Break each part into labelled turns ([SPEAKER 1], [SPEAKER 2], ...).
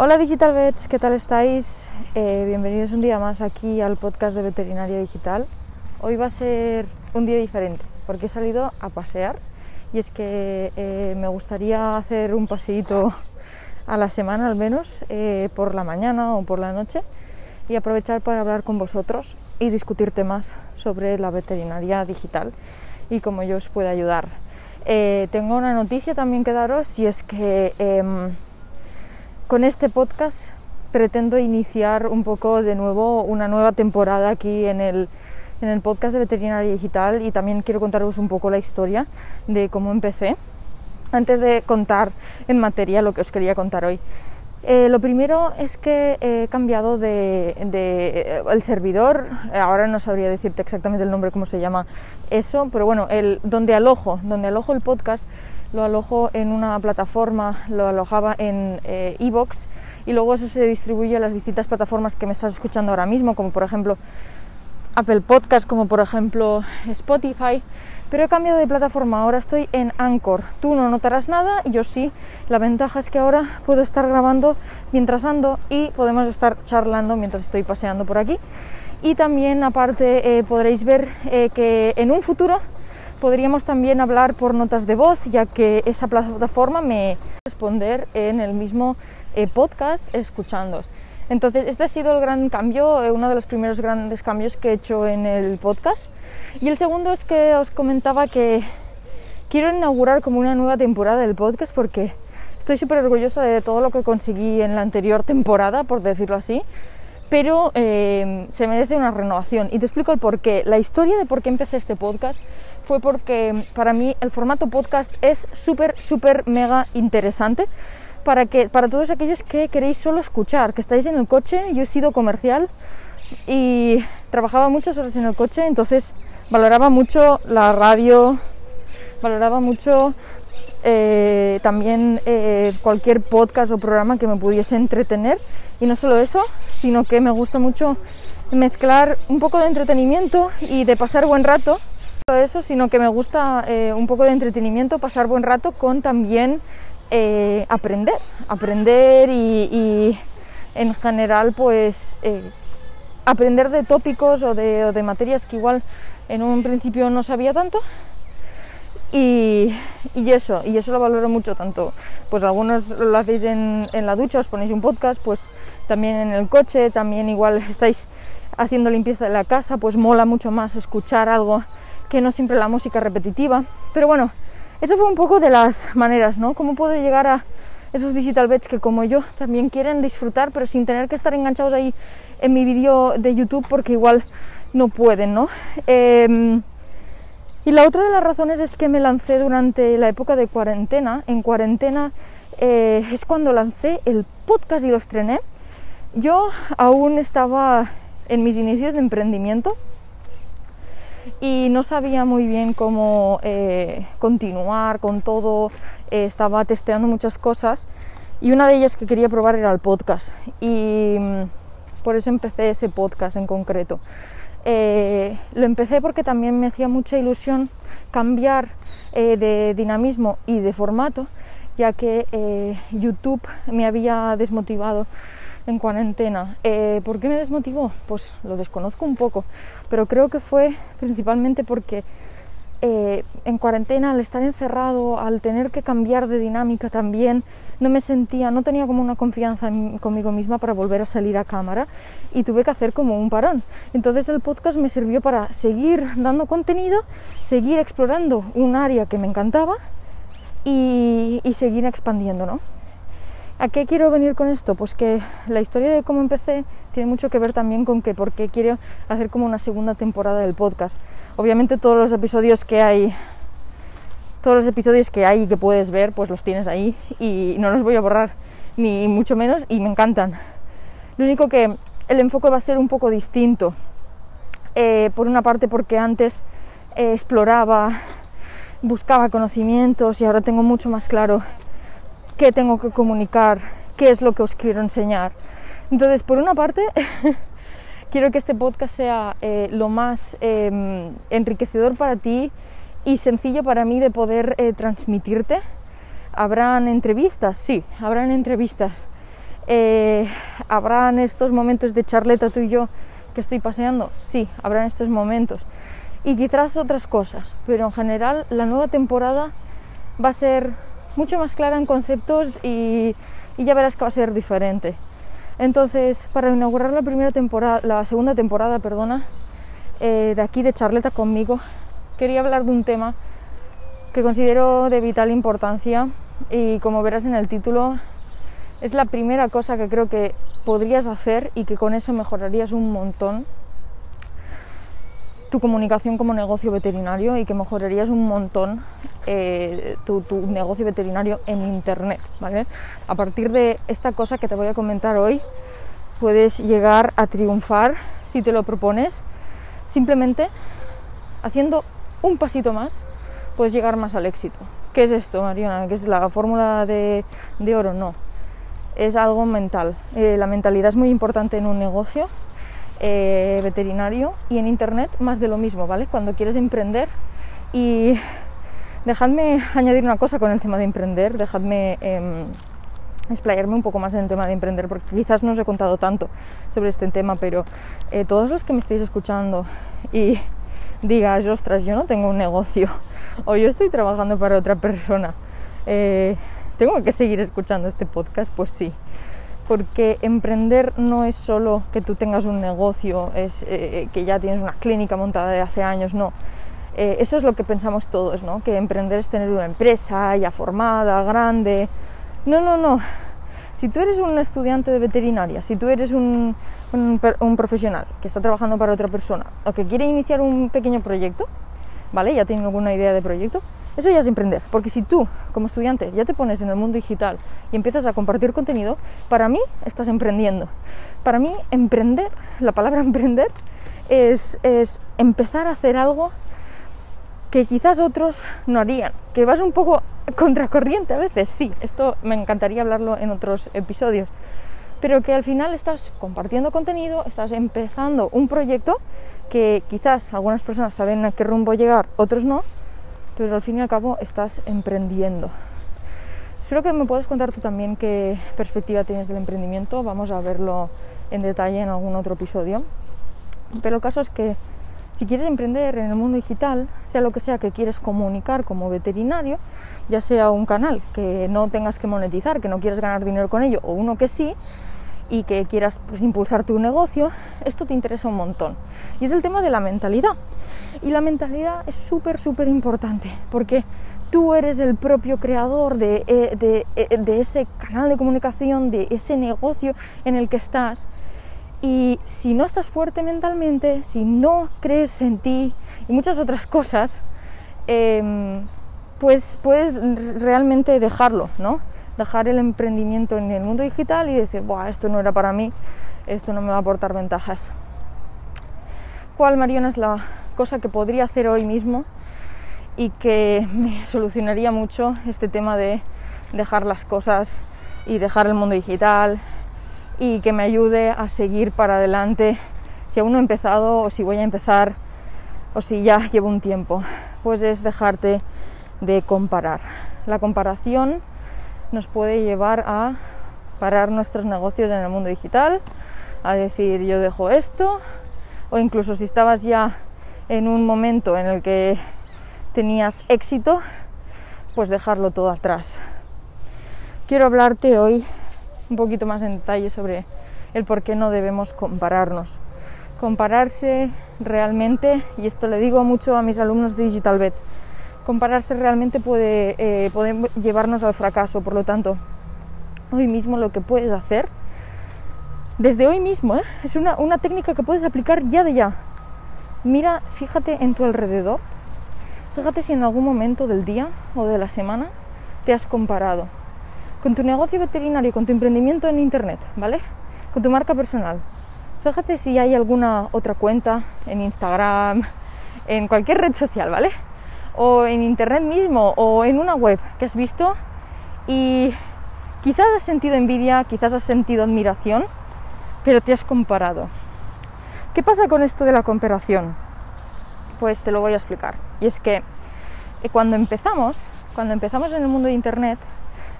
[SPEAKER 1] Hola Digital Vets, ¿qué tal estáis? Eh, bienvenidos un día más aquí al podcast de Veterinaria Digital. Hoy va a ser un día diferente porque he salido a pasear y es que eh, me gustaría hacer un paseíto a la semana al menos, eh, por la mañana o por la noche y aprovechar para hablar con vosotros y discutir temas sobre la veterinaria digital y cómo yo os puedo ayudar. tengo una noticia también que daros y es que em, con este podcast pretendo iniciar un poco de nuevo una nueva temporada aquí en el, en el podcast de Veterinaria Digital y también quiero contaros un poco la historia de cómo empecé antes de contar en materia lo que os quería contar hoy. Eh, lo primero es que he cambiado de, de, el servidor, ahora no sabría decirte exactamente el nombre, cómo se llama eso, pero bueno, el, donde alojo, donde alojo el podcast lo alojo en una plataforma, lo alojaba en Evox eh, y luego eso se distribuye a las distintas plataformas que me estás escuchando ahora mismo, como por ejemplo Apple Podcast, como por ejemplo Spotify, pero he cambiado de plataforma, ahora estoy en Anchor. Tú no notarás nada, yo sí. La ventaja es que ahora puedo estar grabando mientras ando y podemos estar charlando mientras estoy paseando por aquí. Y también aparte eh, podréis ver eh, que en un futuro Podríamos también hablar por notas de voz, ya que esa plataforma me responder en el mismo eh, podcast escuchando. Entonces, este ha sido el gran cambio, eh, uno de los primeros grandes cambios que he hecho en el podcast. Y el segundo es que os comentaba que quiero inaugurar como una nueva temporada del podcast porque estoy súper orgullosa de todo lo que conseguí en la anterior temporada, por decirlo así pero eh, se merece una renovación. Y te explico el por qué. La historia de por qué empecé este podcast fue porque para mí el formato podcast es súper, súper, mega interesante para, que, para todos aquellos que queréis solo escuchar, que estáis en el coche. Yo he sido comercial y trabajaba muchas horas en el coche, entonces valoraba mucho la radio, valoraba mucho eh, también eh, cualquier podcast o programa que me pudiese entretener. Y no solo eso, sino que me gusta mucho mezclar un poco de entretenimiento y de pasar buen rato eso, sino que me gusta eh, un poco de entretenimiento, pasar buen rato con también eh, aprender, aprender y, en general pues eh, aprender de tópicos o de, materias que igual en un principio no sabía tanto. Y, eso, y eso lo valoro mucho tanto, pues algunos lo hacéis en, en, la ducha, os ponéis un podcast, pues también en el coche, también igual estáis haciendo limpieza de la casa, pues mola mucho más escuchar algo que no siempre la música repetitiva. Pero bueno, eso fue un poco de las maneras, ¿no? ¿Cómo puedo llegar a esos digital beds que como yo también quieren disfrutar, pero sin tener que estar enganchados ahí en mi vídeo de YouTube porque igual no pueden, ¿no? Em, y la otra de las razones es que me lancé durante la época de cuarentena. En cuarentena eh, es cuando lancé el podcast y lo estrené. Yo aún estaba en mis inicios de emprendimiento y no sabía muy bien cómo eh, continuar con todo, eh, estaba testeando muchas cosas y una de ellas que quería probar era el podcast y mm, por eso empecé ese podcast en concreto. Eh, lo empecé porque también me hacía mucha ilusión cambiar de dinamismo y de formato, ya que YouTube me había desmotivado en cuarentena. Eh, ¿Por qué me desmotivó? Pues lo desconozco un poco, pero creo que fue principalmente porque eh, en cuarentena, al estar encerrado, al tener que cambiar de dinámica también, no me sentía, no tenía como una confianza conmigo misma para volver a salir a cámara y tuve que hacer como un parón. Entonces el podcast me sirvió para seguir dando contenido, seguir explorando un área que me encantaba y, y seguir expandiendo, ¿no? ¿A qué quiero venir con esto? Pues que la historia de cómo empecé tiene mucho que ver también con que por qué quiero hacer como una segunda temporada del podcast. Obviamente todos los episodios que hay todos los episodios que hay y que puedes ver, pues los tienes ahí y no los voy a borrar ni mucho menos y me encantan. Lo único que el enfoque va a ser un poco distinto. Eh, por una parte porque antes eh, exploraba, buscaba conocimientos y ahora tengo mucho más claro qué tengo que comunicar, qué es lo que os quiero enseñar. Entonces, por una parte, quiero que este podcast sea eh, lo más em, enriquecedor para ti y sencillo para mí de poder eh, transmitirte. Habrán entrevistas, sí, habrán entrevistas. Eh, ¿Habrán estos momentos de charleta tú y yo que estoy paseando? Sí, habrán estos momentos. Y quizás otras cosas, pero en general la nueva temporada va a ser mucho más clara en conceptos y, ya verás que va a ser diferente. Entonces, para inaugurar la primera temporada, la segunda temporada, perdona, eh, de aquí de charleta conmigo, quería hablar de un tema que considero de vital importancia y como verás en el título, es la primera cosa que creo que podrías hacer y que con eso mejorarías un montón tu comunicación como negocio veterinario y que mejorarías un montón eh, tu, tu, negocio veterinario en internet, ¿vale? A partir de esta cosa que te voy a comentar hoy, puedes llegar a triunfar si te lo propones. Simplemente haciendo un pasito más, puedes llegar más al éxito. ¿Qué es esto, Mariana? ¿Qué es la fórmula de, de oro? No. Es algo mental. Eh, la mentalidad es muy importante en un negocio eh, veterinario y en internet más de lo mismo, ¿vale? Cuando quieres emprender y dejadme añadir una cosa con el tema de emprender, dejadme eh, explayarme un poco más en el tema de emprender porque quizás no os he contado tanto sobre este tema, pero eh, todos los que me estéis escuchando y digas, ostras, yo no tengo un negocio o yo estoy trabajando para otra persona, eh, ¿tengo que seguir escuchando este podcast? Pues sí porque emprender no es solo que tú tengas un negocio, es eh, que ya tienes una clínica montada de hace años, no. Eh, eso es lo que pensamos todos, ¿no? Que emprender es tener una empresa ya formada, grande. No, no, no. Si tú eres un estudiante de veterinaria, si tú eres un, un, un profesional que está trabajando para otra persona o que quiere iniciar un pequeño proyecto, ¿vale? Ya tiene alguna idea de proyecto, eso ya es emprender, porque si tú, como estudiante, ya te pones en el mundo digital y empiezas a compartir contenido, para mí estás emprendiendo. Para mí, emprender, la palabra emprender, es, es empezar a hacer algo que quizás otros no harían, que vas un poco contracorriente a veces, sí, esto me encantaría hablarlo en otros episodios, pero que al final estás compartiendo contenido, estás empezando un proyecto que quizás algunas personas saben a qué rumbo llegar, otros no, pero al fin y al cabo estás emprendiendo. Espero que me puedas contar tú también qué perspectiva tienes del emprendimiento, vamos a verlo en detalle en algún otro episodio. Pero el caso es que si quieres emprender en el mundo digital, sea lo que sea que quieres comunicar como veterinario, ya sea un canal que no tengas que monetizar, que no quieres ganar dinero con ello, o uno que sí, y que quieras pues, impulsar tu negocio, esto te interesa un montón. Y es el tema de la mentalidad. Y la mentalidad es súper, súper importante porque tú eres el propio creador de, eh, eh, ese canal de comunicación, de ese negocio en el que estás. Y si no estás fuerte mentalmente, si no crees en ti y muchas otras cosas, eh, pues puedes realmente dejarlo, ¿no? Dejar el emprendimiento en el mundo digital y decir, Buah, esto no era para mí, esto no me va a aportar ventajas. ¿Cuál, Mariona, es la cosa que podría hacer hoy mismo y que me solucionaría mucho este tema de dejar las cosas y dejar el mundo digital y que me ayude a seguir para adelante si aún no he empezado o si voy a empezar o si ya llevo un tiempo? Pues es dejarte de comparar. La comparación nos puede llevar a parar nuestros negocios en el mundo digital, a decir yo dejo esto, o incluso si estabas ya en un momento en el que tenías éxito, pues dejarlo todo atrás. Quiero hablarte hoy un poquito más en detalle sobre el por qué no debemos compararnos. Compararse realmente, y esto le digo mucho a mis alumnos de Digital Bet, compararse realmente puede, eh, puede llevarnos al fracaso. Por lo tanto, hoy mismo lo que puedes hacer, desde hoy mismo, ¿eh? es una, una técnica que puedes aplicar ya de ya. Mira, fíjate en tu alrededor, fíjate si en algún momento del día o de la semana te has comparado con tu negocio veterinario, con tu emprendimiento en internet, ¿vale? Con tu marca personal. Fíjate si hay alguna otra cuenta en Instagram, en cualquier red social, ¿vale? O en internet mismo o en una web que has visto y quizás has sentido envidia, quizás has sentido admiración, pero te has comparado. ¿Qué pasa con esto de la comparación? Pues te lo voy a explicar. Y es que eh, cuando empezamos, cuando empezamos en el mundo de internet,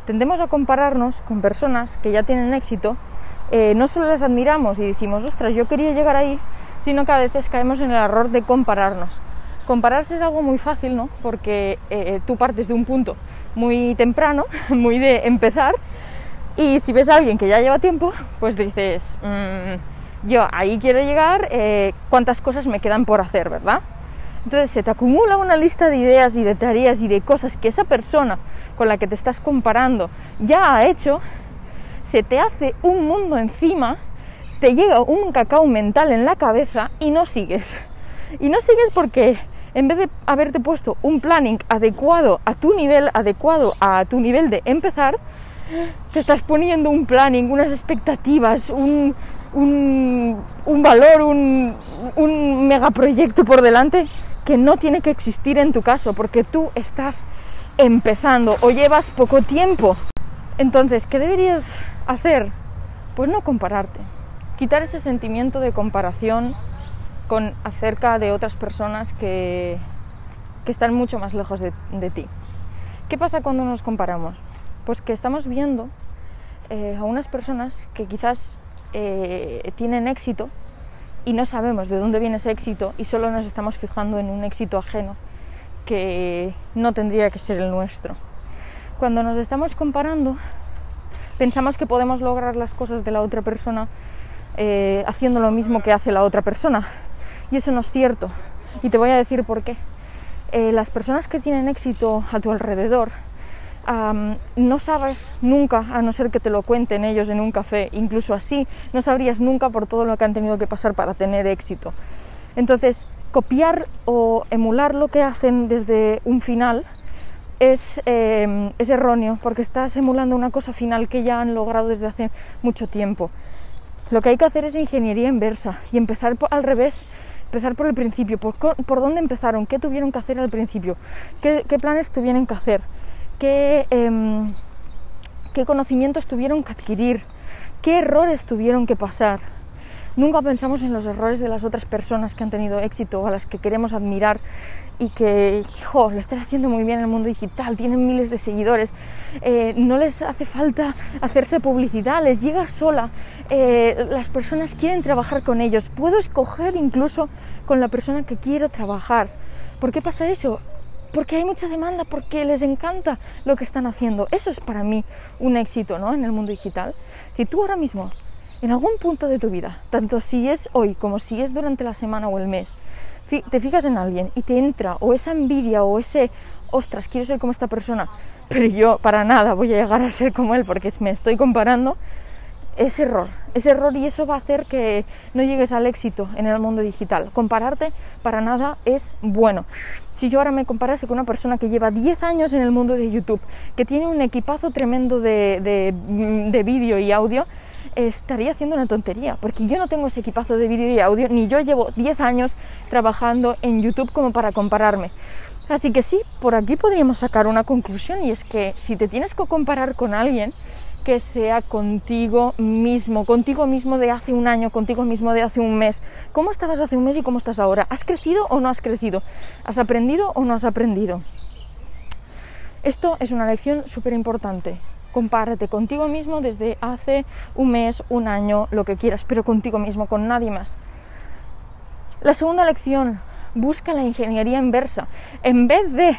[SPEAKER 1] tendemos a compararnos con personas que ya tienen éxito, eh, no solo las admiramos y decimos, ostras, yo quería llegar ahí, sino que a veces caemos en el error de compararnos. Compararse es algo muy fácil, ¿no? Porque eh, tú partes de un punto muy temprano, muy de empezar, y si ves a alguien que ya lleva tiempo, pues dices, mm, yo ahí quiero llegar, eh, ¿cuántas cosas me quedan por hacer, verdad? Entonces se te acumula una lista de ideas y de tareas y de cosas que esa persona con la que te estás comparando ya ha hecho, se te hace un mundo encima, te llega un cacao mental en la cabeza y no sigues. Y no sigues porque en vez de haberte puesto un planning adecuado a tu nivel, adecuado a tu nivel de empezar, te estás poniendo un planning, unas expectativas, un, valor, un, un megaproyecto por delante que no tiene que existir en tu caso porque tú estás empezando o llevas poco tiempo. Entonces, ¿qué deberías hacer? Pues no compararte. Quitar ese sentimiento de comparación acerca de otras personas que, que están mucho más lejos de, ti. ¿Qué pasa cuando nos comparamos? Pues que estamos viendo eh, a unas personas que quizás eh, tienen éxito y no sabemos de dónde viene ese éxito y solo nos estamos fijando en un éxito ajeno que no tendría que ser el nuestro. Cuando nos estamos comparando, pensamos que podemos lograr las cosas de la otra persona eh, haciendo lo mismo que hace la otra persona. Y eso no es cierto. Y te voy a decir por qué. Eh, las personas que tienen éxito a tu alrededor no sabes nunca, a no ser que te lo cuenten ellos en un café, incluso así, no sabrías nunca por todo lo que han tenido que pasar para tener éxito. Entonces, copiar o emular lo que hacen desde un final es, em, es erróneo, porque estás emulando una cosa final que ya han logrado desde hace mucho tiempo. Lo que hay que hacer es ingeniería inversa y empezar al revés empezar por el principio, por, por, dónde empezaron, qué tuvieron que hacer al principio, qué, qué planes tuvieron que hacer, Em, qué, conocimientos tuvieron que adquirir, qué errores tuvieron que pasar. Nunca pensamos en los errores de las otras personas que han tenido éxito, a las que queremos admirar y que, hijo, lo están haciendo muy bien en el mundo digital, tienen miles de seguidores, eh, no les hace falta hacerse publicidad, les llega sola, eh, las personas quieren trabajar con ellos, puedo escoger incluso con la persona que quiero trabajar. ¿Por qué pasa eso? porque hay mucha demanda, porque les encanta lo que están haciendo. Eso es para mí un éxito ¿no? en el mundo digital. Si tú ahora mismo, en algún punto de tu vida, tanto si es hoy como si es durante la semana o el mes, te fijas en alguien y te entra o esa envidia o ese, ostras, quiero ser como esta persona, pero yo para nada voy a llegar a ser como él porque me estoy comparando, es error, es error y eso va a hacer que no llegues al éxito en el mundo digital. Compararte para nada es bueno. Si yo ahora me comparase con una persona que lleva 10 años en el mundo de YouTube, que tiene un equipazo tremendo de, de, vídeo y audio, estaría haciendo una tontería, porque yo no tengo ese equipazo de vídeo y audio, ni yo llevo 10 años trabajando en YouTube como para compararme. Así que sí, por aquí podríamos sacar una conclusión y es que si te tienes que comparar con alguien, que sea contigo mismo, contigo mismo de hace un año, contigo mismo de hace un mes. ¿Cómo estabas hace un mes y cómo estás ahora? ¿Has crecido o no has crecido? ¿Has aprendido o no has aprendido? Esto es una lección súper importante. Compárate contigo mismo desde hace un mes, un año, lo que quieras, pero contigo mismo, con nadie más. La segunda lección, busca la ingeniería inversa. En vez de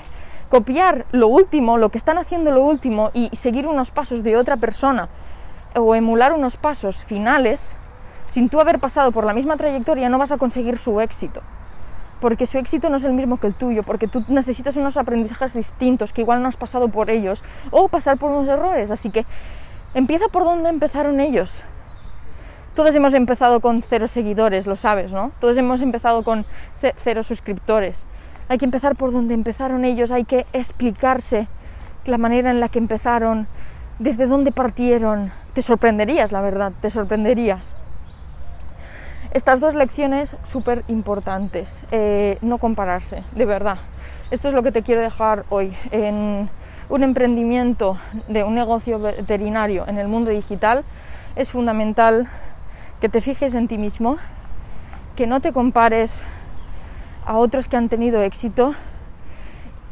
[SPEAKER 1] copiar lo último, lo que están haciendo lo último y seguir unos pasos de otra persona o emular unos pasos finales, sin tú haber pasado por la misma trayectoria no vas a conseguir su éxito. Porque su éxito no es el mismo que el tuyo, porque tú necesitas unos aprendizajes distintos, que igual no has pasado por ellos, o pasar por unos errores. Así que empieza por donde empezaron ellos. Todos hemos empezado con cero seguidores, lo sabes, ¿no? Todos hemos empezado con cero suscriptores hay que empezar por donde empezaron ellos, hay que explicarse la manera en la que empezaron, desde dónde partieron. Te sorprenderías, la verdad, te sorprenderías. Estas dos lecciones súper importantes, eh, no compararse, de verdad. Esto es lo que te quiero dejar hoy. En un emprendimiento de un negocio veterinario en el mundo digital es fundamental que te fijes en ti mismo, que no te compares a otros que han tenido éxito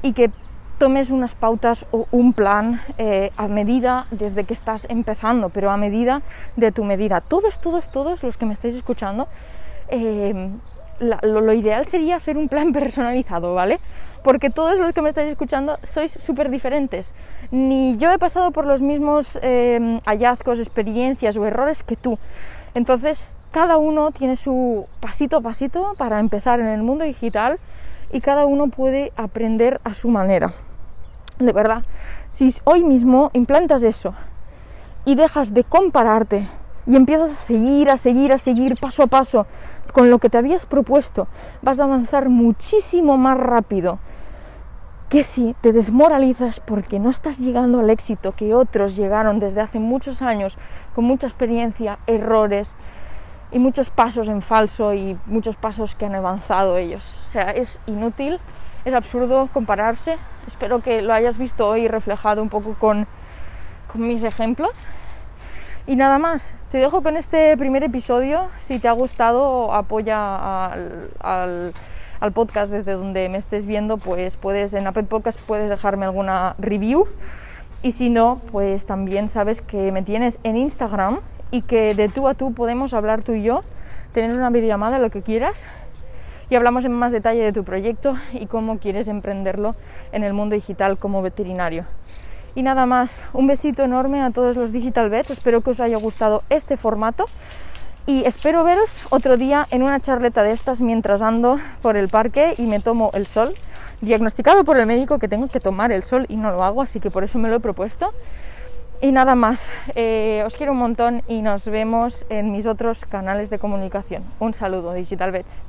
[SPEAKER 1] y que tomes unas pautas o un plan eh, a medida desde que estás empezando, pero a medida de tu medida. Todos, todos, todos los que me estáis escuchando, eh, lo, ideal sería hacer un plan personalizado, ¿vale? Porque todos los que me estáis escuchando sois súper diferentes. Ni yo he pasado por los mismos eh, hallazgos, experiencias o errores que tú. Entonces, cada uno tiene su pasito a pasito para empezar en el mundo digital y cada uno puede aprender a su manera. De verdad, si hoy mismo implantas eso y dejas de compararte y empiezas a seguir, a seguir, a seguir paso a paso con lo que te habías propuesto, vas a avanzar muchísimo más rápido que si te desmoralizas porque no estás llegando al éxito que otros llegaron desde hace muchos años, con mucha experiencia, errores y muchos pasos en falso y muchos pasos que han avanzado ellos. O sea, es inútil, es absurdo compararse. Espero que lo hayas visto hoy reflejado un poco con, con mis ejemplos y nada más, te dejo con este primer episodio. Si te ha gustado, apoya al, al, podcast desde donde me estés viendo, pues puedes en Apple Podcast puedes dejarme alguna review. Y si no, pues también sabes que me tienes en Instagram y que de tú a tú podemos hablar tú y yo, tener una videollamada, lo que quieras, y hablamos en más detalle de tu proyecto y cómo quieres emprenderlo en el mundo digital como veterinario. Y nada más, un besito enorme a todos los Digital Vets, espero que os haya gustado este formato y espero veros otro día en una charleta de estas mientras ando por el parque y me tomo el sol, diagnosticado por el médico que tengo que tomar el sol y no lo hago, así que por eso me lo he propuesto. Y nada más, eh, os quiero un montón y nos vemos en mis otros canales de comunicación. Un saludo, Digital Vets.